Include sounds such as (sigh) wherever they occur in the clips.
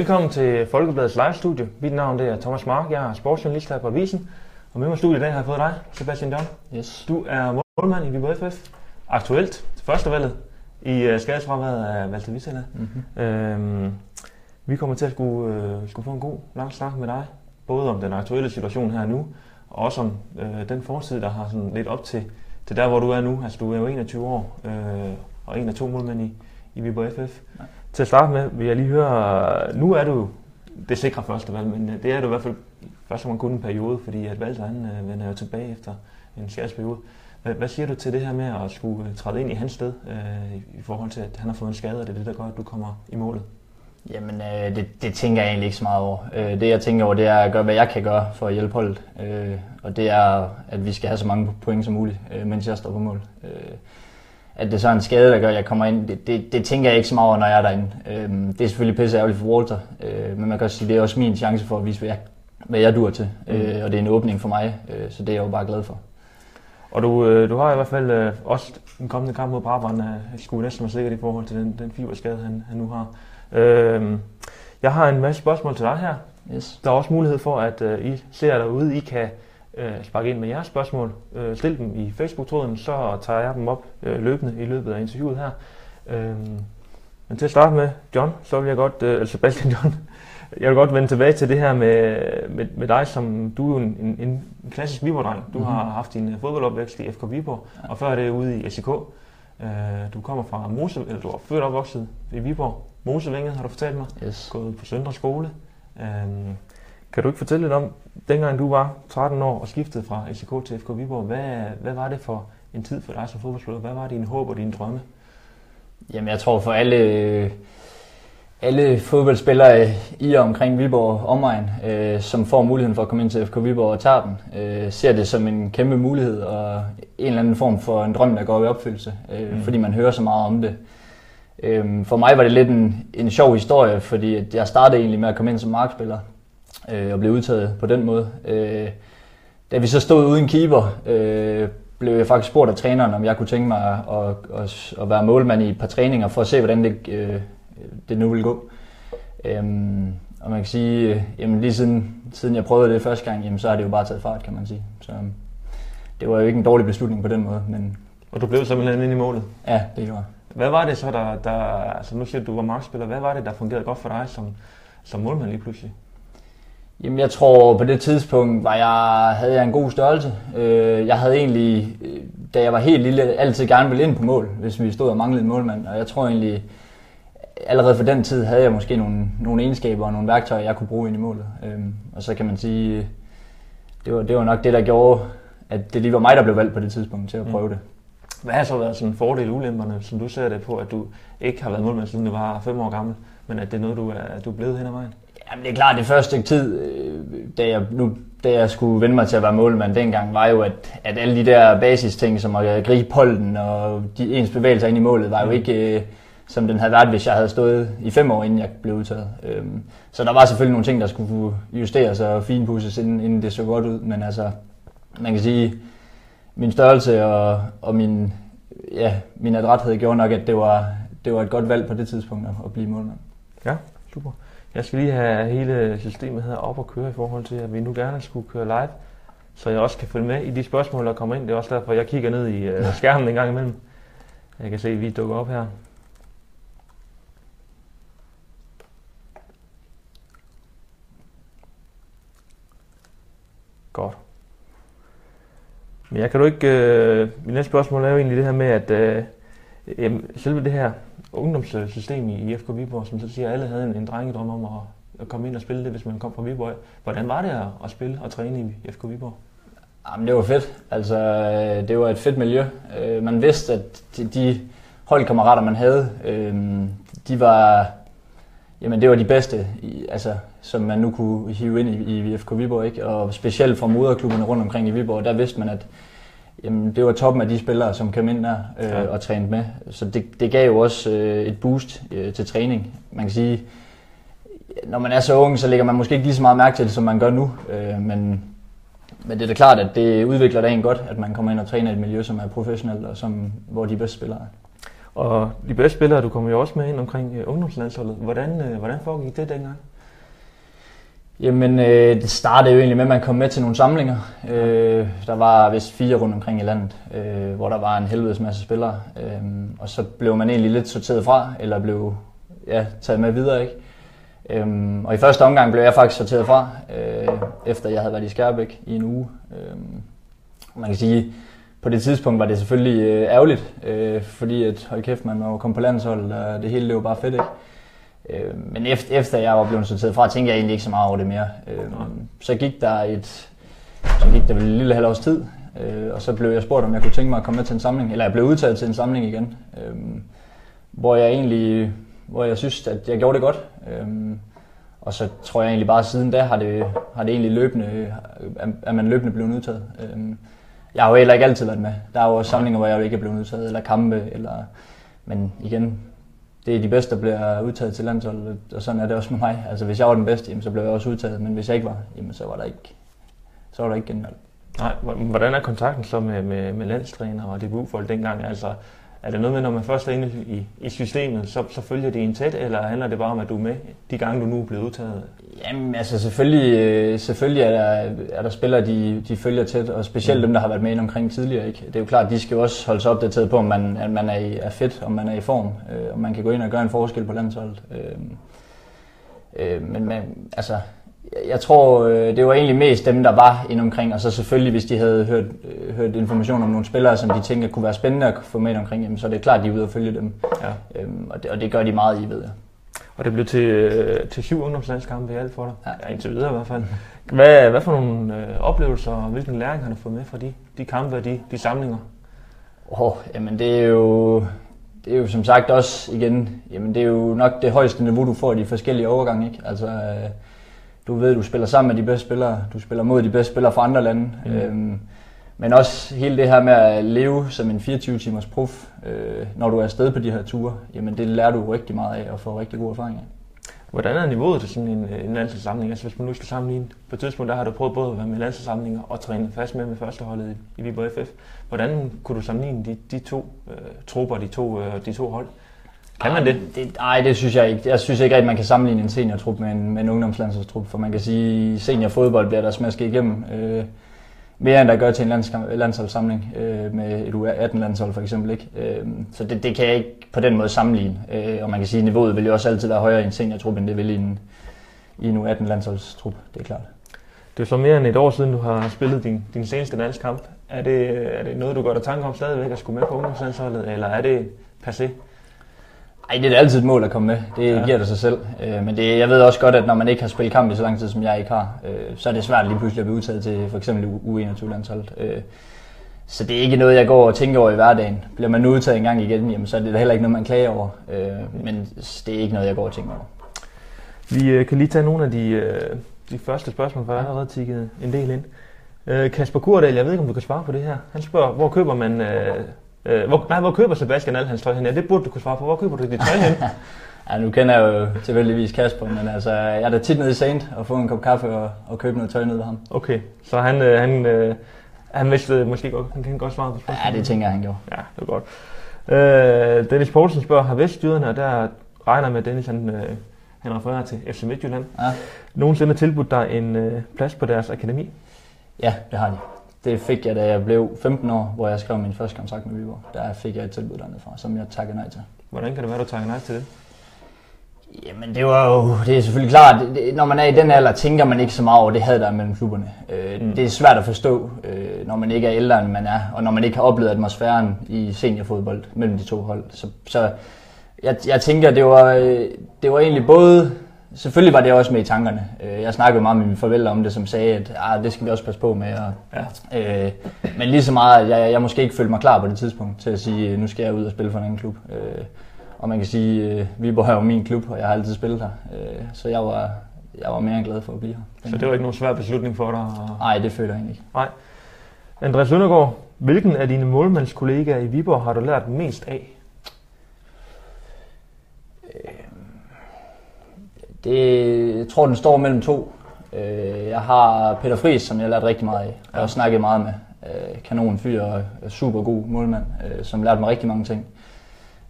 Velkommen til Folkebladets live-studie. Mit navn det er Thomas Mark, jeg er sportsjournalist her på Avisen. Og med mig i studiet i dag har jeg fået dig, Sebastian John. Yes. Du er målmand i Viborg FF. Aktuelt til førstevalget i uh, skadesfraværet af Valter Vissela. Mm-hmm. Øhm, vi kommer til at skulle, uh, skulle få en god lang snak med dig. Både om den aktuelle situation her nu, og også om uh, den fortid, der har sådan lidt op til, til der, hvor du er nu. Altså du er jo 21 år uh, og en af to målmænd i, i Viborg FF. Ja. Til at starte med vil jeg lige høre, nu er du det sikre første valg, men øh, det er du i hvert fald først om kun en periode, fordi at Valter han øh, vender jo tilbage efter en skadesperiode. Hvad, hvad siger du til det her med at skulle øh, træde ind i hans sted, øh, i forhold til at han har fået en skade, og det er det, der gør, at du kommer i målet? Jamen, øh, det, det tænker jeg egentlig ikke så meget over. Øh, det jeg tænker over, det er at gøre, hvad jeg kan gøre for at hjælpe holdet. Øh, og det er, at vi skal have så mange point som muligt, øh, mens jeg står på mål. Øh, at det så er en skade, der gør, at jeg kommer ind, det, det, det tænker jeg ikke så meget over, når jeg er derinde. Øhm, det er selvfølgelig pisse ærgerligt for Walter, øh, men man kan også sige, det er også min chance for at vise, hvad jeg, hvad jeg dur til. Mm. Øh, og det er en åbning for mig, øh, så det er jeg jo bare glad for. Og du, øh, du har i hvert fald øh, også en kommende kamp mod Brabrand, øh, skulle næsten være sikkert i forhold til den, den fiberskade, han, han nu har. Øh, jeg har en masse spørgsmål til dig her. Yes. Der er også mulighed for, at øh, I ser derude, I kan øh, sparke ind med jeres spørgsmål. Øh, stil dem i Facebook-tråden, så tager jeg dem op øh, løbende i løbet af interviewet her. Øh, men til at starte med, John, så vil jeg godt, øh, eller Sebastian (laughs) John, jeg vil godt vende tilbage til det her med, med, med dig, som du er en, en, en klassisk Viborg-dreng. Du mm-hmm. har haft din fodboldopvækst i FK Viborg, ja. og før det ude i SIK. Øh, du kommer fra Mose, eller du er født og opvokset i Viborg. Mosevænget har du fortalt mig. Yes. Gået på Søndre Skole. Øh, kan du ikke fortælle lidt om, dengang du var 13 år og skiftede fra SK til FK Viborg, hvad, hvad var det for en tid for dig som fodboldspiller? Hvad var dine håb og dine drømme? Jamen jeg tror for alle, alle fodboldspillere i og omkring Viborg omegn, øh, som får muligheden for at komme ind til FK Viborg og tage den, øh, ser det som en kæmpe mulighed og en eller anden form for en drøm, der går i opfyldelse, øh, mm. fordi man hører så meget om det. Øh, for mig var det lidt en, en sjov historie, fordi jeg startede egentlig med at komme ind som markspiller, øh, og blev udtaget på den måde. Øh, da vi så stod uden keeper, øh, blev jeg faktisk spurgt af træneren, om jeg kunne tænke mig at, at, at være målmand i et par træninger, for at se, hvordan det, øh, det nu ville gå. Øhm, og man kan sige, øh, jamen lige siden, siden jeg prøvede det første gang, jamen, så har det jo bare taget fart, kan man sige. Så øhm, det var jo ikke en dårlig beslutning på den måde. Men... Og du blev simpelthen ind i målet? Ja, det gjorde Hvad var det så, der, der altså nu siger du, du var markspiller, hvad var det, der fungerede godt for dig som, som målmand lige pludselig? Jamen, jeg tror på det tidspunkt var jeg, havde jeg en god størrelse. Øh, jeg havde egentlig, øh, da jeg var helt lille, altid gerne ville ind på mål, hvis vi stod og manglede en målmand. Og jeg tror egentlig, allerede for den tid havde jeg måske nogle, nogle egenskaber og nogle værktøjer, jeg kunne bruge ind i målet. Øhm, og så kan man sige, det var, det var nok det, der gjorde, at det lige var mig, der blev valgt på det tidspunkt til at prøve mm. det. Hvad har så været sådan fordele ulemperne, som du ser det på, at du ikke har været målmand, siden du var fem år gammel, men at det er noget, du er, du er blevet hen ad vejen? Jamen det er klart, det første stykke tid, øh, da jeg, nu, da jeg skulle vende mig til at være målmand dengang, var jo, at, at alle de der basisting, som at gribe polden og de, ens bevægelser ind i målet, var jo mm. ikke, øh, som den havde været, hvis jeg havde stået i fem år, inden jeg blev udtaget. Øhm, så der var selvfølgelig nogle ting, der skulle justeres og finpusses, inden, inden det så godt ud. Men altså, man kan sige, min størrelse og, og min, ja, min adræthed gjorde nok, at det var, det var et godt valg på det tidspunkt at, at blive målmand. Ja, super. Jeg skal lige have hele systemet her op og køre i forhold til, at vi nu gerne skulle køre live, så jeg også kan følge med i de spørgsmål, der kommer ind. Det er også derfor, jeg kigger ned i uh, skærmen en gang imellem. Jeg kan se, at vi dukker op her. Godt. Men jeg kan du ikke... Øh, mit næste spørgsmål er jo egentlig det her med, at øh, jamen, selve det her ungdomssystem i IFK Viborg, som så siger, at alle havde en, en drengedrøm om at, at komme ind og spille det, hvis man kom fra Viborg. Hvordan var det at, at spille og træne i IFK Viborg? Jamen, det var fedt. Altså, øh, det var et fedt miljø. Øh, man vidste, at de holdkammerater, man havde, øh, de var, jamen, det var de bedste, altså, som man nu kunne hive ind i, i FK Viborg. Ikke? Og specielt fra moderklubberne rundt omkring i Viborg, der vidste man, at jamen, det var toppen af de spillere, som kom ind der øh, ja. og trænede med. Så det, det gav jo også øh, et boost øh, til træning. Man kan sige, når man er så ung, så lægger man måske ikke lige så meget mærke til det, som man gør nu. Øh, men, men det er da klart, at det udvikler dagen godt, at man kommer ind og træner i et miljø, som er professionelt, og som, hvor de bedste spillere er. Og de bedste spillere, du kommer jo også med ind omkring uh, ungdomslandsholdet. Hvordan, uh, hvordan foregik det dengang? Jamen, øh, det startede jo egentlig med, at man kom med til nogle samlinger. Øh, der var vist fire rundt omkring i landet, øh, hvor der var en helvedes masse spillere. Øh, og så blev man egentlig lidt sorteret fra, eller blev ja, taget med videre. Ikke? Øh, og i første omgang blev jeg faktisk sorteret fra, øh, efter jeg havde været i Skærbæk i en uge. Øh, man kan sige, på det tidspunkt var det selvfølgelig øh, ærgerligt, øh, fordi at, hold kæft, man var kommet på landshold, og det hele det var bare fedt, ikke? Øh, men efter, efter jeg var blevet sorteret fra, tænkte jeg egentlig ikke så meget over det mere. Øh, så gik der et, så gik der vel en lille halv års tid, øh, og så blev jeg spurgt, om jeg kunne tænke mig at komme med til en samling, eller jeg blev udtaget til en samling igen, øh, hvor jeg egentlig, hvor jeg synes, at jeg gjorde det godt. Øh, og så tror jeg egentlig bare, at siden da har det, har det egentlig løbende, at man løbende blevet udtaget. Øh, jeg har jo heller ikke altid været med. Der er jo også samlinger, hvor jeg ikke er blevet udtaget, eller kampe, eller... Men igen, det er de bedste, der bliver udtaget til landsholdet, og sådan er det også med mig. Altså hvis jeg var den bedste, jamen, så blev jeg også udtaget, men hvis jeg ikke var, jamen, så var der ikke, så var der ikke genvalg. Nej, hvordan er kontakten så med, med, med landstræner og DBU-folk dengang? Altså, er det noget med, når man først er inde i, i systemet, så, så følger det en tæt, eller handler det bare om, at du er med de gange, du nu er blevet udtaget? Jamen, altså selvfølgelig, øh, selvfølgelig er, der, er der spillere, de, de følger tæt, og specielt mm. dem, der har været med ind omkring tidligere. Ikke? Det er jo klart, de skal jo også holde sig opdateret på, om man, at man er, i, er fedt, om man er i form, øh, om man kan gå ind og gøre en forskel på landsholdet. Øh, øh, men, men altså, jeg tror, øh, det var egentlig mest dem, der var inde omkring, og så selvfølgelig, hvis de havde hørt, øh, hørt information om nogle spillere, som de tænker kunne være spændende at få med omkring, jamen, så er det klart, at de er ude og følge dem. Ja. Øhm, og, det, og det gør de meget i, ved jeg. Og det blev til, øh, til syv ungdomslandskampe i alt for dig, ja. ja, indtil videre i hvert fald. Hvad, hvad for nogle øh, oplevelser og hvilken læring har du fået med fra de, de kampe og de, de samlinger? Oh, jamen det er jo det er jo som sagt også igen, jamen det er jo nok det højeste niveau, du får i de forskellige overgange. Ikke? Altså, øh, du ved, du spiller sammen med de bedste spillere, du spiller mod de bedste spillere fra andre lande. Mm. Øhm, men også hele det her med at leve som en 24-timers prof, øh, når du er afsted på de her ture, jamen det lærer du rigtig meget af og får rigtig god erfaring af. Hvordan er niveauet til sådan en, en landsholdssamling? Altså hvis man nu skal sammenligne, på et tidspunkt der har du prøvet både at være med landsholdssamlinger og træne fast med med førsteholdet i, i Viborg FF. Hvordan kunne du sammenligne de, de to øh, trupper, de to, øh, de to hold? Kan man det? det? Nej, det synes jeg ikke. Jeg synes ikke, at man kan sammenligne en seniortrup med en, med en ungdomslandsholdstrup, for man kan sige, at seniorfodbold bliver der smasket igennem. Øh, mere end der gør til en landsholdssamling øh, med et U18-landshold for eksempel. Ikke? Øh, så det, det kan jeg ikke på den måde sammenligne. Øh, og man kan sige, at niveauet vil jo også altid være højere i en seniortrup, end det vil i en, i en U18-landsholdstrup. Det er klart. Det er så mere end et år siden, du har spillet din, din seneste landskamp. Er det, er det noget, du gør dig tanke om stadigvæk at skulle med på ungdomslandsholdet, eller er det passé? Ej, det er altid et mål at komme med. Det ja. giver det sig selv. Øh, men det, jeg ved også godt, at når man ikke har spillet kamp i så lang tid, som jeg ikke har, øh, så er det svært lige pludselig at blive udtaget til for eksempel U21-landsholdet. Øh, så det er ikke noget, jeg går og tænker over i hverdagen. Bliver man udtaget en gang igen, jamen, så er det da heller ikke noget, man klager over. Øh, men det er ikke noget, jeg går og tænker over. Vi øh, kan lige tage nogle af de, øh, de første spørgsmål, for jeg har allerede tikket en del ind. Øh, Kasper Kurdal, jeg ved ikke, om du kan svare på det her. Han spørger, hvor køber man øh, Øh, hvor, nej, hvor køber Sebastian al hans tøj hen? Ja, det burde du kunne svare på. Hvor køber du dit tøj hen? (laughs) ja, nu kender jeg jo tilfældigvis Kasper, men altså, jeg er da tit nede i Saint og får en kop kaffe og, og købe noget tøj ned ved ham. Okay, så han, øh, han, øh, han vidste måske godt, han kan godt svare på spørgsmålet. Ja, det tænker jeg, han gjorde. Ja, det er godt. Øh, Dennis Poulsen spørger, har Vestjyderne, og der regner med, at Dennis han, øh, han refererer til FC Midtjylland, ja. nogensinde tilbudt dig en øh, plads på deres akademi? Ja, det har de. Det fik jeg, da jeg blev 15 år, hvor jeg skrev min første kontrakt med Viborg. Der fik jeg et tilbud dernede fra, som jeg takkede nej til. Hvordan kan det være, du takker nej til det? Jamen det var jo, det er selvfølgelig klart, det, når man er i den alder, tænker man ikke så meget over det havde der mellem klubberne. Øh, mm. Det er svært at forstå, øh, når man ikke er ældre end man er, og når man ikke har oplevet atmosfæren i seniorfodbold mellem de to hold. Så, så jeg, jeg tænker, det var, øh, det var egentlig både selvfølgelig var det også med i tankerne. Øh, jeg snakkede meget med mine forældre om det, som sagde, at ah, det skal vi også passe på med. Og, ja. øh, men lige så meget, at jeg, jeg måske ikke følte mig klar på det tidspunkt til at sige, nu skal jeg ud og spille for en anden klub. Øh, og man kan sige, at Viborg er jo min klub, og jeg har altid spillet her. så jeg var, jeg var mere end glad for at blive her. Så det var ikke nogen svær beslutning for dig? Nej, det føler jeg egentlig ikke. Nej. Andreas Lundergaard, hvilken af dine målmandskollegaer i Viborg har du lært mest af? Det, jeg tror, den står mellem to. Øh, jeg har Peter Friis, som jeg har lært rigtig meget af, og ja. snakket meget med. Øh, kanon fyr og super god målmand, øh, som lærte mig rigtig mange ting.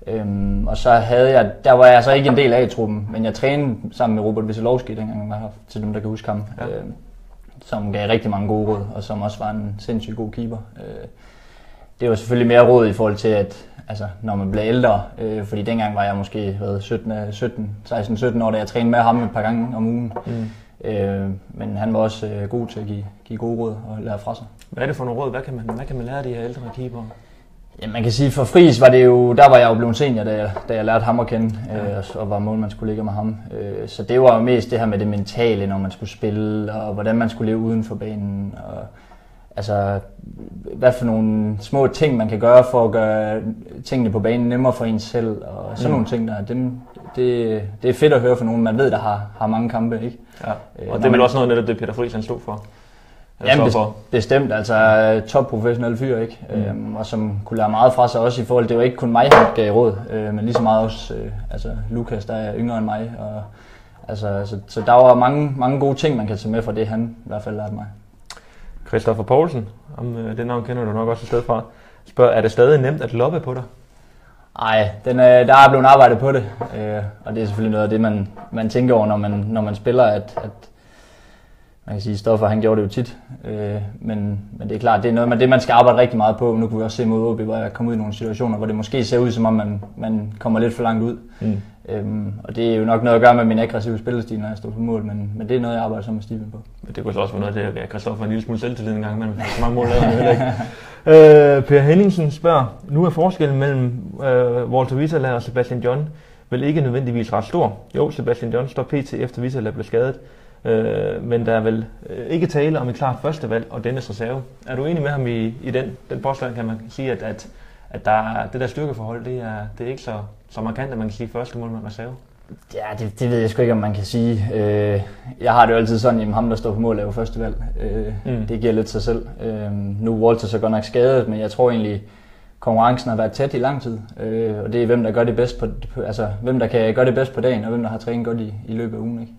Øhm, og så havde jeg, der var jeg så ikke en del af truppen, men jeg trænede sammen med Robert Veselovski, dengang jeg var her, til dem, der kan huske ham. Ja. Øhm, som gav rigtig mange gode råd, og som også var en sindssygt god keeper. Øh, det var selvfølgelig mere råd i forhold til, at altså, når man bliver ældre, øh, fordi dengang var jeg måske hvad, 17, 17, 16-17 år, da jeg trænede med ham et par gange om ugen. Mm. Øh, men han var også øh, god til at give, give gode råd og lære fra sig. Hvad er det for nogle råd? Hvad kan man, hvad kan man lære af de her ældre keeper? Ja, man kan sige, for Friis var det jo, der var jeg jo blevet senior, da jeg, da jeg lærte ham at kende, ja. øh, og var målmandskollega med ham. Øh, så det var jo mest det her med det mentale, når man skulle spille, og hvordan man skulle leve uden for banen. Og, altså, hvad for nogle små ting, man kan gøre for at gøre tingene på banen nemmere for en selv, og sådan mm. nogle ting der, dem, det, det er fedt at høre fra nogen, man ved, der har, har mange kampe. Ikke? Ja. Øh, og det er vel også noget af det, Peter Friis han stod for? Jamen best, bestemt, altså top professionel fyr, ikke? Mm. Øhm, og som kunne lære meget fra sig også i forhold, det var ikke kun mig, han gav råd, øh, men lige så meget også, øh, altså Lukas, der er yngre end mig, og altså, så, så der var mange, mange gode ting, man kan tage med fra det, han i hvert fald lærte mig. Christoffer Poulsen, om øh, det navn kender du nok også et sted fra, spørger, er det stadig nemt at loppe på dig? Nej, den, øh, der er blevet arbejdet på det, øh, og det er selvfølgelig noget af det, man, man tænker over, når man, når man spiller, at, at man kan sige, Stoffer han gjorde det jo tit, øh, men, men det er klart, det er noget med det, man skal arbejde rigtig meget på. Nu kunne vi også se mod OB, hvor jeg kom ud i nogle situationer, hvor det måske ser ud, som om man, man kommer lidt for langt ud. Mm. Øhm, og det er jo nok noget at gøre med min aggressive spillestil, når jeg står på mål, men, men det er noget, jeg arbejder sammen med Steven på. Men det kunne så også være noget af det, at Kristoffer en lille smule selvtillid en gang, men så mange mål lavet heller ikke. (laughs) øh, per Henningsen spørger, nu er forskellen mellem øh, Walter Vitala og Sebastian John vel ikke nødvendigvis ret stor. Jo, Sebastian John står pt. efter Vitala blev skadet, øh, men der er vel øh, ikke tale om et klart førstevalg og dennes reserve. Er du enig med ham i, i den, den påstand, kan man sige, at, at, at der, det der styrkeforhold, det er, det er ikke så, så markant, at man kan sige første mål med reserve? Ja, det, det ved jeg sgu ikke, om man kan sige. Øh, jeg har det jo altid sådan, at ham, der står på mål, er jo første valg. Øh, mm. Det giver lidt sig selv. Øh, nu er Walter så godt nok skadet, men jeg tror egentlig, konkurrencen har været tæt i lang tid. Øh, og det er, hvem der gør det bedst på, altså, hvem der kan gøre det bedst på dagen, og hvem der har trænet godt i, i løbet af ugen. Ikke?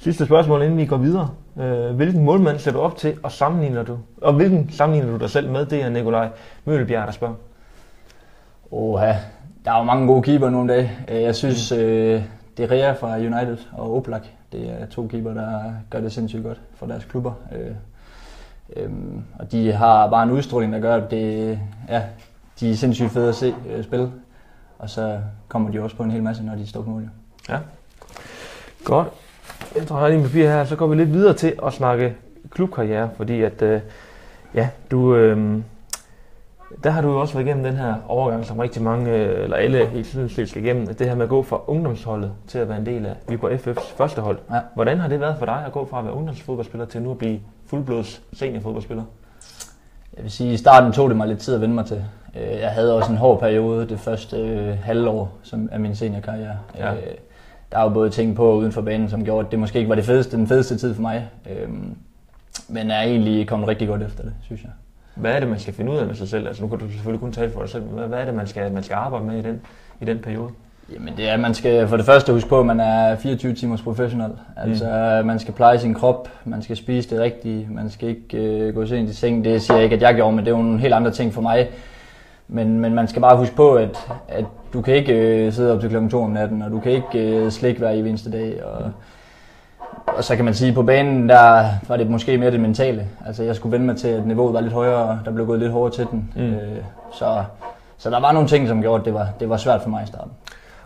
Sidste spørgsmål, inden vi går videre. Øh, hvilken målmand ser du op til, og sammenligner du? Og hvilken sammenligner du dig selv med? Det er Nikolaj Mølbjerg, der spørger. Oha, der er jo mange gode keeper nogle dage. Øh, jeg synes, mm. øh, det er Rea fra United og Oblak. Det er to keeper, der gør det sindssygt godt for deres klubber. Øh, øh, og de har bare en udstråling, der gør, at det, ja, de er sindssygt fede at se øh, spille. Og så kommer de også på en hel masse, når de står på mål. Ja. Godt. Jeg tror, jeg har lige papir her, så går vi lidt videre til at snakke klubkarriere, fordi at, øh, ja, du, øh, der har du jo også været igennem den her overgang, som rigtig mange, øh, eller alle i Sydslesvig skal igennem, det her med at gå fra ungdomsholdet til at være en del af Viborg FF's første hold. Ja. Hvordan har det været for dig at gå fra at være ungdomsfodboldspiller til nu at blive fuldblods seniorfodboldspiller? Jeg vil sige, i starten tog det mig lidt tid at vende mig til. Øh, jeg havde også en hård periode det første øh, halvår som af min seniorkarriere. Ja. Øh, der var både ting på uden for banen, som gjorde, at det måske ikke var det fedeste, den fedeste tid for mig. Øhm, men jeg er egentlig kommet rigtig godt efter det, synes jeg. Hvad er det, man skal finde ud af med sig selv? Altså nu kan du selvfølgelig kun tale for dig selv, men hvad er det, man skal, man skal arbejde med i den, i den periode? Jamen det er, at man skal for det første huske på, at man er 24 timers professionel. Altså mm. man skal pleje sin krop, man skal spise det rigtige, man skal ikke øh, gå sent i seng. Det siger jeg ikke, at jeg gjorde, men det er jo nogle helt andre ting for mig. Men, men man skal bare huske på, at, at du kan ikke øh, sidde op til klokken 2 om natten, og du kan ikke øh, slikke hver eneste dag. Og, og så kan man sige, at på banen, der var det måske mere det mentale. Altså jeg skulle vende mig til, at niveauet var lidt højere, der blev gået lidt hårdere til den. Mm. Øh, så, så der var nogle ting, som gjorde, at det var, det var svært for mig i starten.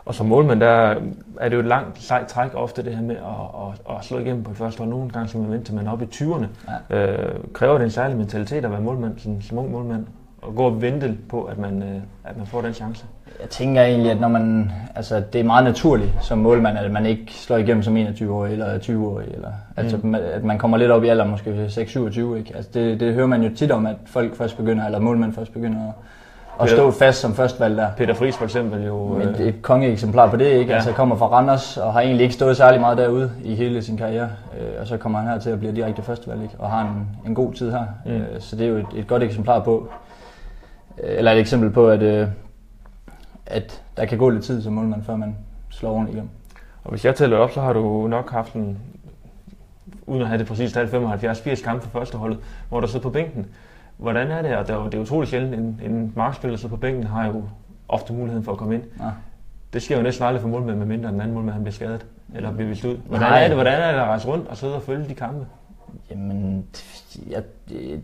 Og som målmand, der er det jo et langt sejt træk ofte det her med at, at, at slå igennem på et første hold. Nogle gange som man venter man op i 20'erne. Ja. Øh, kræver det en særlig mentalitet at være målmand, sådan, som ung målmand? Og gå og vente på, at man, øh, at man får den chance? Jeg tænker egentlig, at når man, altså, det er meget naturligt som målmand, at man ikke slår igennem som 21-årig eller 20-årig. Eller, altså, mm. at man kommer lidt op i alder, måske 6-27. Ikke? Altså, det, det, hører man jo tit om, at folk først begynder, eller målmænd først begynder at, at stå fast som førstvalg der. Peter Friis for eksempel jo... Men det er et kongeeksemplar på det, ikke? Ja. Altså kommer fra Randers og har egentlig ikke stået særlig meget derude i hele sin karriere. Øh, og så kommer han her til at blive direkte førstevalg, ikke? Og har en, en god tid her. Mm. Øh, så det er jo et, et godt eksemplar på, øh, eller et eksempel på, at, øh, at der kan gå lidt tid som målmand, før man slår ordentligt igennem. Og hvis jeg tæller op, så har du nok haft en, uden at have det præcis 75-80 kampe for første holdet, hvor du sidder på bænken. Hvordan er det? Og det er, det er utroligt sjældent, en, en markspiller sidder på bænken har jo ofte muligheden for at komme ind. Ja. Det sker jo næsten aldrig for målmænd, med mindre den anden målmand han bliver skadet eller bliver vist ud. Hvordan Nej. er det, hvordan er det at rejse rundt og sidde og følge de kampe? Jamen, jeg,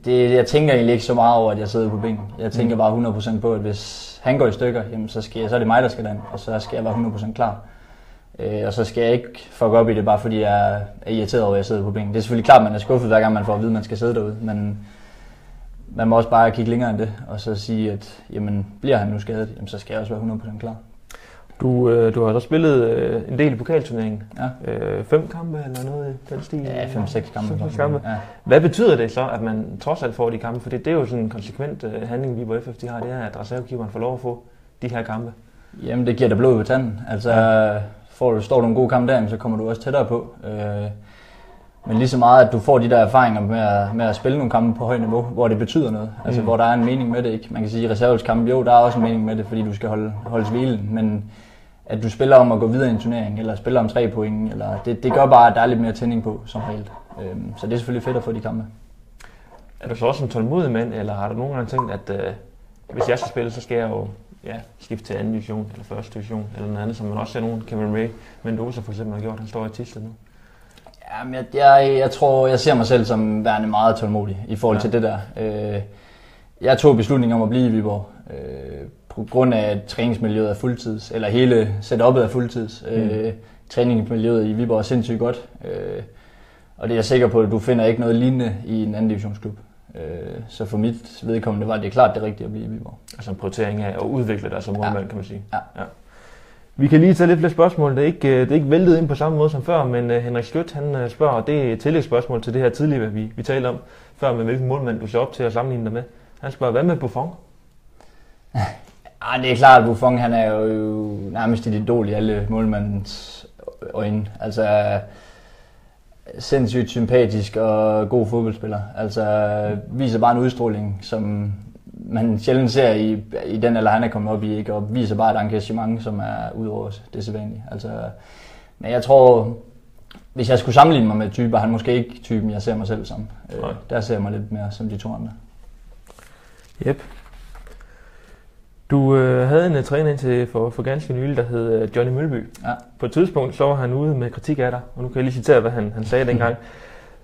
det, jeg tænker egentlig ikke så meget over, at jeg sidder på bænken. Jeg tænker Mm. bare 100% på, at hvis han går i stykker, jamen, så, skal jeg, så er det mig, der skal derind, og så skal jeg være 100% klar. Øh, og så skal jeg ikke fuck op i det, bare fordi jeg er irriteret over, at jeg sidder på bænken. Det er selvfølgelig klart, at man er skuffet, hver gang man får at vide, at man skal sidde derude, men man må også bare kigge længere end det, og så sige, at jamen, bliver han nu skadet, jamen, så skal jeg også være 100% klar. Du, øh, du har så spillet øh, en del i pokalturneringen. Ja, Øh, fem kampe eller noget i den stil? ja 5-6 kampe. Fem, seks kampe. Ja. Hvad betyder det så, at man trods alt får de kampe? For det er jo sådan en konsekvent øh, handling, vi på FF de har, det er, at reservekeeperen får lov at få de her kampe. Jamen, det giver dig blod på tanden. Altså, ja. får du, står du en god kamp der, så kommer du også tættere på. Øh, men lige så meget, at du får de der erfaringer med at, med at spille nogle kampe på højt niveau, hvor det betyder noget. Altså, Mm. hvor der er en mening med det, ikke? Man kan sige, at jo, der er også en mening med det, fordi du skal holde, holdes hvilen. Men at du spiller om at gå videre i en turnering, eller spiller om tre point, eller det, det gør bare, at der er lidt mere tænding på, som regel. Øh, så det er selvfølgelig fedt at få de kampe. Er du så også en tålmodig mand, eller har du nogle gange tænkt, at øh, hvis jeg skal spille, så skal jeg jo ja, skifte til anden division, eller første division, eller noget andet, som man også ser nogen, Kevin Ray Mendoza for eksempel har gjort, han står i Tisted nu. Jamen, jeg, jeg, jeg tror, jeg ser mig selv som værende meget tålmodig i forhold ja. til det der. Øh, jeg tog beslutningen om at blive i Viborg, øh, på grund af, at træningsmiljøet er fuldtids, eller hele setupet er fuldtids. Mm. Øh, træningsmiljøet i Viborg er sindssygt godt, øh, og det er jeg sikker på, at du finder ikke noget lignende i en anden divisionsklub. Øh, så for mit vedkommende var det klart det rigtige at blive i Viborg. Altså en prioritering af at udvikle dig som målmand, kan man sige. Ja. ja. Vi kan lige tage lidt flere spørgsmål. Det er ikke, øh, det er ikke væltet ind på samme måde som før, men øh, Henrik Skødt han øh, spørger, og det er et tillægsspørgsmål til det her tidligere, vi, vi talte om før, med hvilken målmand du ser op til at sammenligne dig med. Han spørger, hvad med Buffon? (laughs) Ah, det er klart, at Buffon han er jo nærmest et idol i alle målmandens øjne. Altså, sindssygt sympatisk og god fodboldspiller. Altså, viser bare en udstråling, som man sjældent ser i, i den alder, han er kommet op i, ikke? og viser bare et engagement, som er ud over det sædvanlige. Altså, men jeg tror, hvis jeg skulle sammenligne mig med typer, han måske ikke typen, jeg ser mig selv som. Øh, Nej. der ser jeg mig lidt mere som de to andre. Yep. Du øh, havde en uh, træner indtil for, for ganske nylig, der hed uh, Johnny Mølby. Ja. På et tidspunkt så var han ude med kritik af dig, og nu kan jeg lige citere, hvad han, han sagde (laughs) dengang.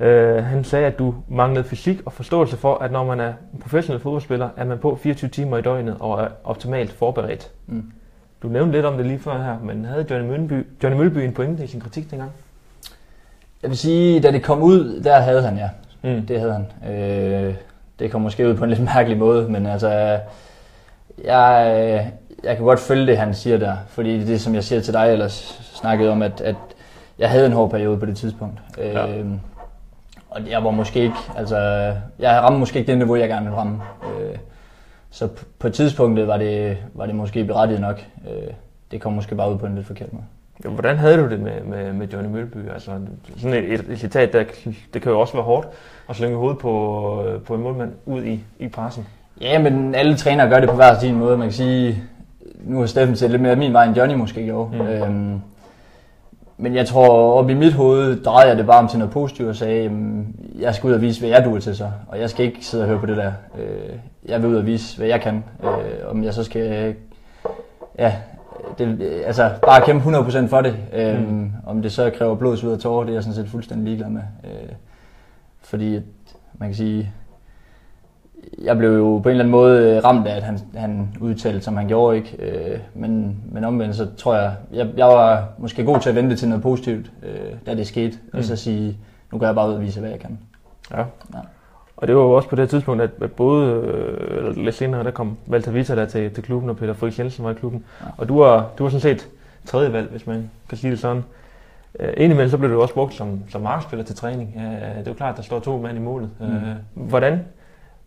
Uh, han sagde, at du manglede fysik og forståelse for, at når man er en professionel fodboldspiller, er man på 24 timer i døgnet og er optimalt forberedt. Mm. Du nævnte lidt om det lige før her, men havde Johnny Mølby, Johnny Mølby en pointe i sin kritik dengang? Jeg vil sige, da det kom ud, der havde han ja. Mm. Det havde han. Øh, det kom måske ud på en lidt mærkelig måde, men altså, jeg, jeg kan godt følge det, han siger der. Fordi det er det, som jeg siger til dig, eller snakkede om, at, at jeg havde en hård periode på det tidspunkt. Ja. Øh, og jeg var måske ikke, altså, jeg ramte måske ikke det niveau, jeg gerne ville ramme. Øh, så på tidspunktet var det, var det måske berettiget nok. Øh, det kom måske bare ud på en lidt forkert måde. Ja, Hvordan havde du det med, med, med Johnny Mølby? Altså, sådan et, et, et citat, der, det kan jo også være hårdt at slynge hovedet på, øh, på en målmand ud i, i pressen. Ja, men alle trænere gør det på hver sin måde. Man kan sige, nu har Steffen set lidt mere min vej, end Johnny måske gjorde. Mm. Øhm, men jeg tror, op i mit hoved drejede jeg det bare om til noget positivt og sagde, jamen, jeg skal ud og vise, hvad jeg duer til så. Og jeg skal ikke sidde og høre på det der. Øh, jeg vil ud og vise, hvad jeg kan. Øh, om jeg så skal, ja, det, altså bare kæmpe 100% for det. Øh, Mm. Om det så kræver blod, sved og tårer, det er jeg sådan set fuldstændig ligeglad med. Øh, fordi man kan sige, jeg blev jo på en eller anden måde øh, ramt af, at han, han udtalte, som han gjorde, ikke? Øh, men, men omvendt, så tror jeg, jeg, jeg var måske god til at vente til noget positivt, øh, da det skete, mm. Mm. og så sige, nu går jeg bare ud og vise, hvad jeg kan. Ja. Ja. Og det var jo også på det tidspunkt, at både, øh, eller lidt senere, der kom Walter Vita der til, til klubben, og Peter Friis Jensen var i klubben. Ja. Og du var, du var sådan set tredje valg, hvis man kan sige det sådan. Øh, indimellem så blev du også brugt som, som markspiller til træning. Ja, det er jo klart, at der står to mand i målet. Mm. Øh, hvordan,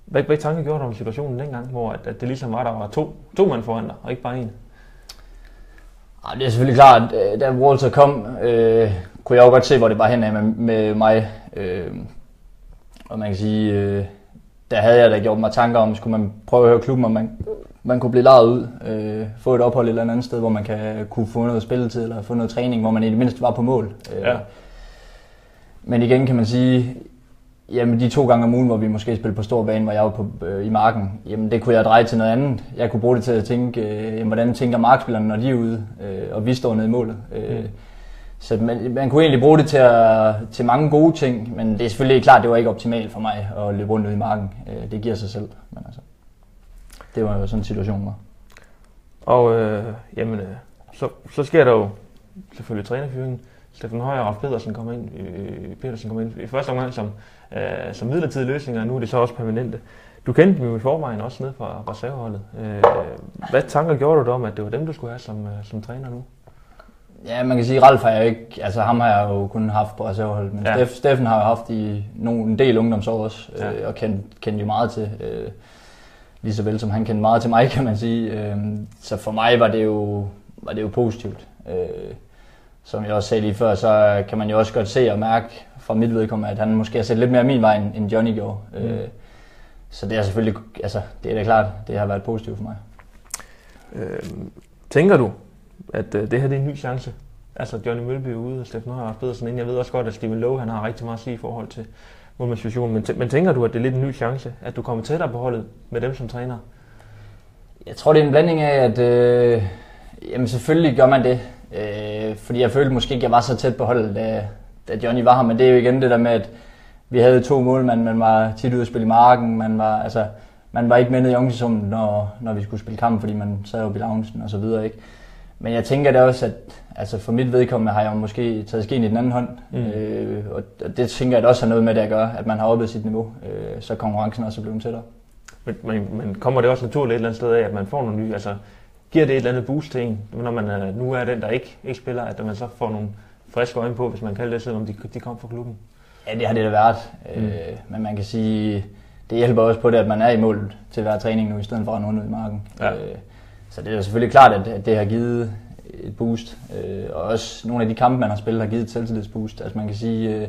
hvad, hvad tanker gjorde du om situationen dengang, hvor at, at det ligesom var, der var to, to mand foran dig, og ikke bare en? Ej, det er selvfølgelig klart, øh, da Walter kom, øh, kunne jeg jo godt se, hvor det var henad med, med mig. Øh, og man kan sige, øh, der havde jeg da gjort mig tanker om, skulle man prøve at høre klubben, om man, man kunne blive lejet ud, øh, få et ophold et eller andet sted, hvor man kan kunne få noget spilletid, eller få noget træning, hvor man i det mindste var på mål. Øh, Ja. Men igen kan man sige, Jamen de to gange om ugen, hvor vi måske spillede på stor bane, hvor jeg var på, øh, i marken, jamen det kunne jeg dreje til noget andet. Jeg kunne bruge det til at tænke, øh, jamen, hvordan tænker markspillerne, når de er ude, øh, og vi står nede i målet. Øh, mm. Så man, man kunne egentlig bruge det til, at, til mange gode ting, men det er selvfølgelig klart, det var ikke optimalt for mig at løbe rundt ude i marken. Øh, det giver sig selv, men altså, det var jo sådan en situation var. Og øh, jamen, øh, så, så sker der jo selvfølgelig trænerfyringen. Steffen Højer og Pedersen kommer ind, øh, Pedersen kommer ind i første omgang som, øh, som midlertidige løsninger, og nu er det så også permanente. Du kendte dem jo i forvejen også ned fra reserveholdet. Øh, hvad tanker gjorde du om, at det var dem, du skulle have som, øh, som træner nu? Ja, man kan sige, Ralf har jeg ikke, altså ham har jeg jo kun haft på reserveholdet, men ja. Steffen har jeg haft i nogle, en del ungdomsår også, ja. øh, og kendt kendt jo meget til. Øh, lige så vel som han kendte meget til mig, kan man sige. Øh, så for mig var det jo, var det jo positivt. Øh, som jeg også sagde lige før, så kan man jo også godt se og mærke fra mit vedkommende, at han måske har set lidt mere min vej, end Johnny gjorde. Mm. Øh, så det er selvfølgelig, altså det er da klart, det har været positivt for mig. Øh, tænker du, at øh, det her det er en ny chance? Altså Johnny Mølby er ude, og Steffen Højer Pedersen ind. Jeg ved også godt, at Steven Lowe han har rigtig meget at sige i forhold til målmandssituationen. Men, men tænker du, at det er lidt en ny chance, at du kommer tættere på holdet med dem som træner? Jeg tror, det er en blanding af, at øh, jamen selvfølgelig gør man det. Øh, fordi jeg følte måske ikke, jeg var så tæt på holdet, da, da Johnny var her. Men det er jo igen det der med, at vi havde to målmænd, man var tit ude at spille i marken, man var, altså, man var ikke med nede i omklædningsrummet, når, når vi skulle spille kamp, fordi man sad jo i loungen og så videre. Ikke? Men jeg tænker da også, at altså for mit vedkommende har jeg måske taget skeen i den anden hånd. Mm. Øh, og det tænker jeg også har noget med det at gøre, at man har oppet sit niveau, øh, så konkurrencen også er blevet tættere. Men, men, men kommer det også naturligt et eller andet sted af, at man får nogle nye, altså giver det et eller andet boost til en, når man er, nu er den, der ikke, ikke spiller, at man så får nogle friske øjne på, hvis man kan det, selvom de, de kommer fra klubben? Ja, det har det da været. Mm. Øh, men man kan sige, det hjælper også på det, at man er i mål til hver træning nu, i stedet for at nå ud i marken. Ja. Øh, så det er selvfølgelig klart, at det har givet et boost. Øh, og også nogle af de kampe, man har spillet, har givet et selvtillidsboost. Altså man kan sige, øh,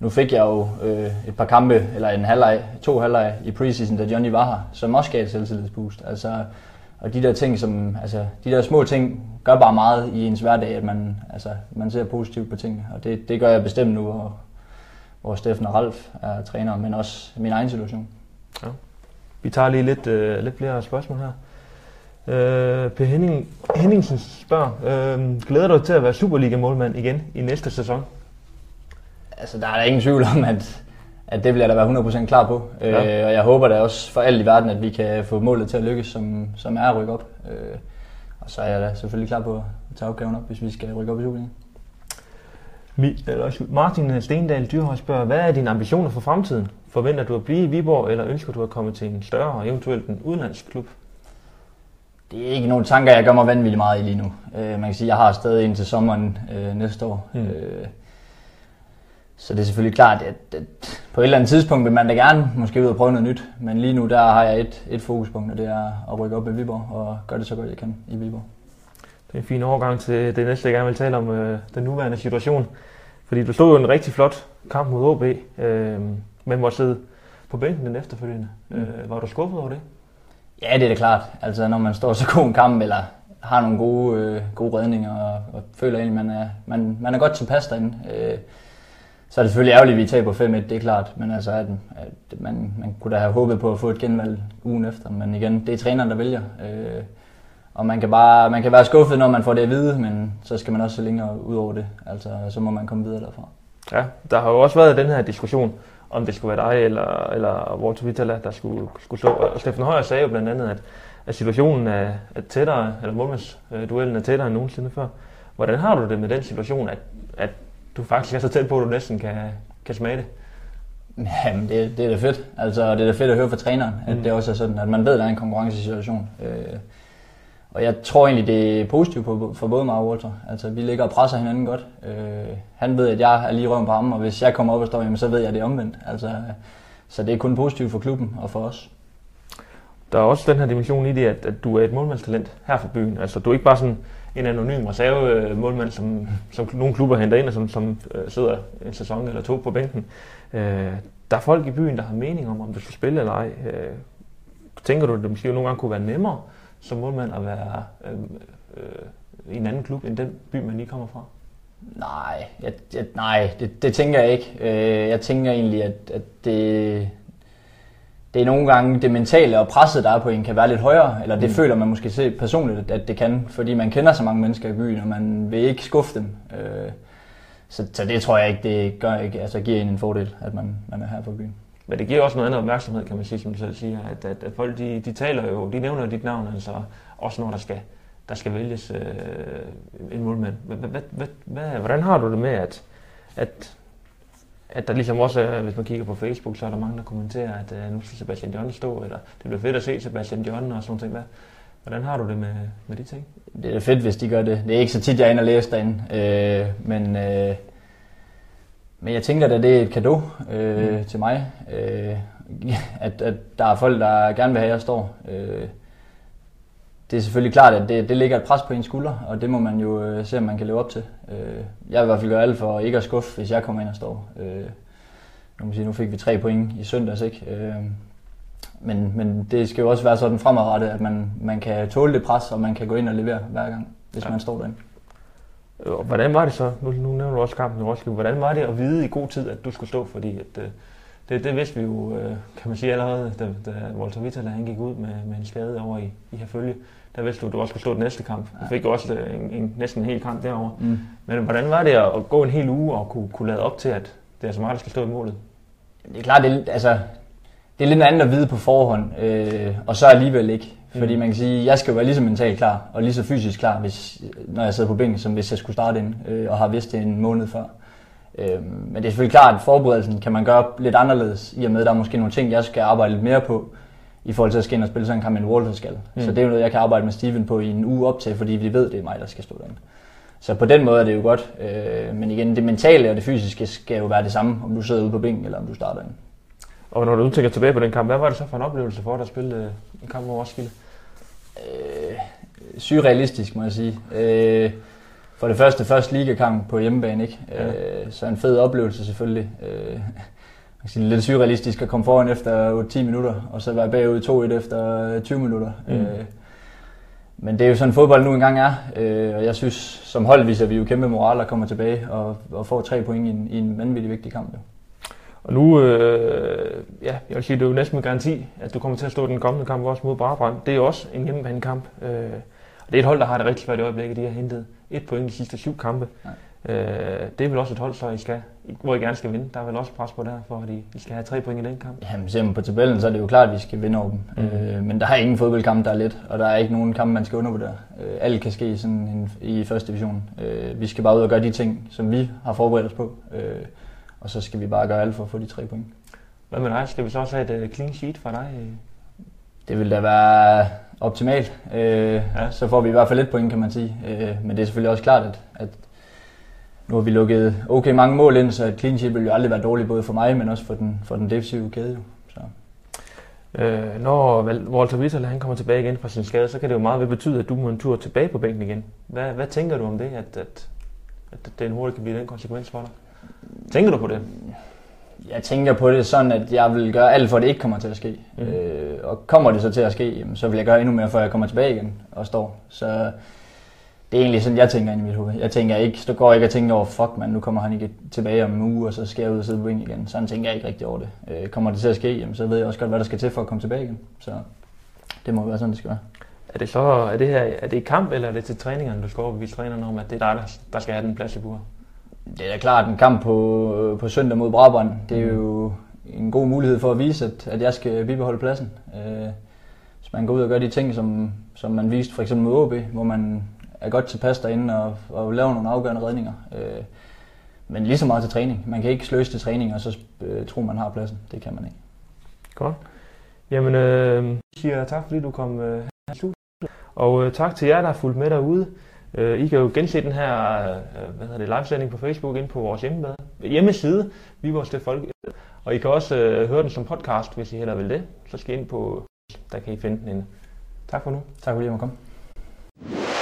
nu fik jeg jo øh, et par kampe, eller en halvleg, to halvleg i preseason, da Johnny var her, som også gav et selvtillidsboost. Altså, og de der ting, som, altså, de der små ting, gør bare meget i ens hverdag, at man, altså, man ser positivt på tingene. Og det, det gør jeg bestemt nu, hvor, hvor Steffen og Ralf er træner, men også min egen situation. Ja. Vi tager lige lidt, øh, lidt flere spørgsmål her. Øh, per Henning, Henningsen spørger, øh, glæder du dig til at være Superliga-målmand igen i næste sæson? Altså, der er der ingen tvivl om, at, at det bliver der være 100% klar på. Ja. Øh, og jeg håber da også for alt i verden, at vi kan få målet til at lykkes, som, som er at rykke op. Øh, og så er jeg da selvfølgelig klar på at tage opgaven op, hvis vi skal rykke op i Superligaen. Martin Stendal Dyrhøj spørger, hvad er dine ambitioner for fremtiden? Forventer du at blive i Viborg, eller ønsker du at komme til en større og eventuelt en udenlandsk klub? Det er ikke nogle tanker, jeg gør mig vanvittigt meget i lige nu. Øh, man kan sige, at jeg har stadig indtil sommeren øh, næste år. Mm. Øh, så det er selvfølgelig klart, at, at på et eller andet tidspunkt vil man da gerne måske ud og prøve noget nyt. Men lige nu der har jeg et, et fokuspunkt, og det er at rykke op i Viborg og gøre det så godt jeg kan i Viborg. Det er en fin overgang til det næste, jeg gerne vil tale om, øh, den nuværende situation. Fordi du stod jo en rigtig flot kamp mod OB, øh, men måtte sidde på bænken den efterfølgende. Mm. Øh, var du skuffet over det? Ja, det er det klart. Altså, når man står så god en kamp, eller har nogle gode, øh, gode redninger, og, og føler egentlig, man er, man, man er godt tilpas derinde, øh, så er det selvfølgelig ærgerligt, at vi taber 5-1, det er klart. Men altså, at, at man, man kunne da have håbet på at få et genvalg ugen efter. Men igen, det er træneren, der vælger. Øh, og man kan, bare, man kan være skuffet, når man får det at vide, men så skal man også længere ud over det. Altså, så må man komme videre derfra. Ja, der har jo også været den her diskussion om det skulle være dig eller, eller Walter Vitala, der skulle, skulle stå. Og Steffen Højer sagde jo blandt andet, at, at situationen er, er tættere, eller målmandsduellen er tættere end nogensinde før. Hvordan har du det med den situation, at, at du faktisk er så tæt på, at du næsten kan, kan smage det? Jamen, det, det er da fedt. Altså, det er da fedt at høre fra træneren, at mm. det også er sådan, at man ved, at der er en konkurrencesituation. Øh, og jeg tror egentlig, det er positivt for både mig og Walter. Altså, vi ligger og presser hinanden godt. Øh, han ved, at jeg er lige røven på ham, og hvis jeg kommer op og står, jamen, så ved jeg, at det er omvendt. Altså, så det er kun positivt for klubben og for os. Der er også den her dimension i det, at, at du er et målmandstalent her for byen. Altså, du er ikke bare sådan en anonym reserve øh, målmand, som, som nogle klubber henter ind, og som, som øh, sidder en sæson eller to på bænken. Øh, der er folk i byen, der har mening om, om du skal spille eller ej. Øh, tænker du, at det måske nogle gange kunne være nemmere som målmand at være øh, øh, i en anden klub end den by, man lige kommer fra? Nej, jeg, jeg, nej det, det tænker jeg ikke. Øh, jeg tænker egentlig, at, at det, det er nogle gange det mentale og presset, der er på en, kan være lidt højere, eller det mm. føler man måske se personligt, at det kan, fordi man kender så mange mennesker i byen, og man vil ikke skuffe dem. Øh, så, så det tror jeg ikke, det gør ikke, altså giver en en fordel, at man, man er her på byen. Men det giver også noget andet opmærksomhed, kan man sige, som du selv siger, at, at, at folk de, de taler jo, de nævner dit navn, altså også når der skal, der skal vælges øh, en målmand. Hvordan har du det med, at, at, at der ligesom også hvis man kigger på Facebook, så er der mange, der kommenterer, at uh, nu skal Sebastian John stå, eller det bliver fedt at se Sebastian John og sådan noget. Hvordan har du det med, med de ting? Det er fedt, hvis de gør det. Det er ikke så tit, jeg er inde og læser derinde, øh, men, øh, men jeg tænker, at det er et kado øh, mm. til mig, øh, at, at der er folk, der gerne vil have, at jeg står. Øh, det er selvfølgelig klart, at det, det ligger et pres på ens skulder, og det må man jo øh, se, om man kan leve op til. Øh, jeg vil i hvert fald gøre alt for ikke at skuffe, hvis jeg kommer ind og står. Øh, nu, sige, nu fik vi tre point i søndags, ikke? Øh, men, men det skal jo også være sådan fremadrettet, at man, man kan tåle det pres, og man kan gå ind og levere hver gang, hvis ja. man står derinde. Hvordan var det så, nu, nu nævner du også kampen i Roskilde, hvordan var det at vide i god tid, at du skulle stå, fordi at, øh, det, det vidste vi jo, øh, kan man sige allerede, da, da Walter Vitala han gik ud med, med en skade over i, i Herfølge. Der vidste du, at du også skulle stå den næste kamp. Du fik jo også øh, en, en, næsten en hel kamp derovre. Mm. Men hvordan var det at gå en hel uge og kunne, kunne lade op til, at det er så meget, der skal stå i målet? Det er klart, det, altså, det er lidt andet at vide på forhånd, øh, og så alligevel ikke. Fordi mm. man kan sige, jeg skal jo være lige så mentalt klar, og lige så fysisk klar, hvis, når jeg sidder på bænken, som hvis jeg skulle starte ind, øh, og har vidst det en måned før. Øh, men det er selvfølgelig klart, at forberedelsen kan man gøre lidt anderledes, i og med, at der er måske nogle ting, jeg skal arbejde lidt mere på, i forhold til at skal ind og spille sådan en kamp, en Walter skal. Mm. Så det er noget, jeg kan arbejde med Steven på i en uge op til, fordi vi ved, det er mig, der skal stå derinde. Så på den måde er det jo godt. Øh, men igen, det mentale og det fysiske skal jo være det samme, om du sidder ude på bænken, eller om du starter ind. Og når du tænker tilbage på den kamp, hvad var det så for en oplevelse for dig at spille øh, en kamp over Roskilde? Øh, surrealistisk, må jeg sige. Øh, for det første, første ligakamp på hjemmebane, ikke? Ja. Øh, så en fed oplevelse selvfølgelig. Øh, sige, lidt surrealistisk at komme foran efter 10 minutter, og så være bagud 2-1 efter 20 minutter. Mm. Øh, men det er jo sådan fodbold nu engang er, øh, og jeg synes, som hold viser vi jo kæmpe moral og kommer tilbage og, og får tre point i en, i en vanvittig vigtig kamp. Jo. Og nu, øh, ja, jeg vil sige, det er jo næsten med garanti, at du kommer til at stå den kommende kamp også mod Brabrand. Det er jo også en hjemmebanekamp. Øh, og det er et hold, der har det rigtig svært i øjeblikket. De har hentet et point i de sidste syv kampe. Øh, det er vel også et hold, så I skal, hvor I gerne skal vinde. Der er vel også pres på der, for at I, skal have tre point i den kamp. Jamen, ser man på tabellen, så er det jo klart, at vi skal vinde over dem. Mm. Øh, men der er ingen fodboldkamp, der er let, og der er ikke nogen kamp, man skal undervurdere. Øh, alt kan ske sådan en, i første division. Øh, vi skal bare ud og gøre de ting, som vi har forberedt os på. Øh, og så skal vi bare gøre alt for at få de tre point. Hvad med dig? Skal vi så også have et uh, clean sheet fra dig? Det vil da være optimalt. Øh, ja. Så får vi i hvert fald et point, kan man sige. Øh, men det er selvfølgelig også klart, at, at nu har vi lukket okay mange mål ind, så et clean sheet vil jo aldrig være dårligt, både for mig, men også for den, for den defensive kæde. Så. Øh, når Walter Witzel, han kommer tilbage igen fra sin skade, så kan det jo meget vel betyde, at du må en tur tilbage på bænken igen. Hvad, hvad tænker du om det, at, at, at den hurtigt kan blive den konsekvens for dig? Tænker du på det? Jeg tænker på det sådan, at jeg vil gøre alt for, at det ikke kommer til at ske. Mm. Øh, og kommer det så til at ske, jamen, så vil jeg gøre endnu mere, før jeg kommer tilbage igen og står. Så det er egentlig sådan, jeg tænker ind i mit hoved. Jeg tænker ikke, så går jeg ikke og tænker over, fuck man, nu kommer han ikke tilbage om en uge, og så skal jeg ud og sidde på igen. Sådan tænker jeg ikke rigtig over det. Øh, kommer det til at ske, jamen, så ved jeg også godt, hvad der skal til for at komme tilbage igen. Så det må være sådan, det skal være. Er det så er det her, er det i kamp, eller er det til træningerne, du skal overbevise trænerne om, at det er dig, der skal have den plads i bur? Det er klart, en kamp på, på søndag mod Brabrand, det er jo en god mulighed for at vise, at, at jeg skal bibeholde pladsen. Øh, hvis man går ud og gør de ting, som, som man viste for eksempel mod OB, hvor man er godt tilpas derinde og, og laver nogle afgørende redninger. Øh, men lige så meget til træning. Man kan ikke sløse til træning og så øh, tro, man har pladsen. Det kan man ikke. Godt. Jamen, øh, siger tak fordi du kom øh, her Og øh, tak til jer, der har fulgt med derude. Øh, I kan jo gense den her øh, hvad hedder det, livesending på Facebook ind på vores hjemmeside, hjemmeside Viborg Folk. Og I kan også øh, høre den som podcast, hvis I heller vil det. Så skal I ind på, der kan I finde den inde. Tak for nu. Tak fordi I måtte komme.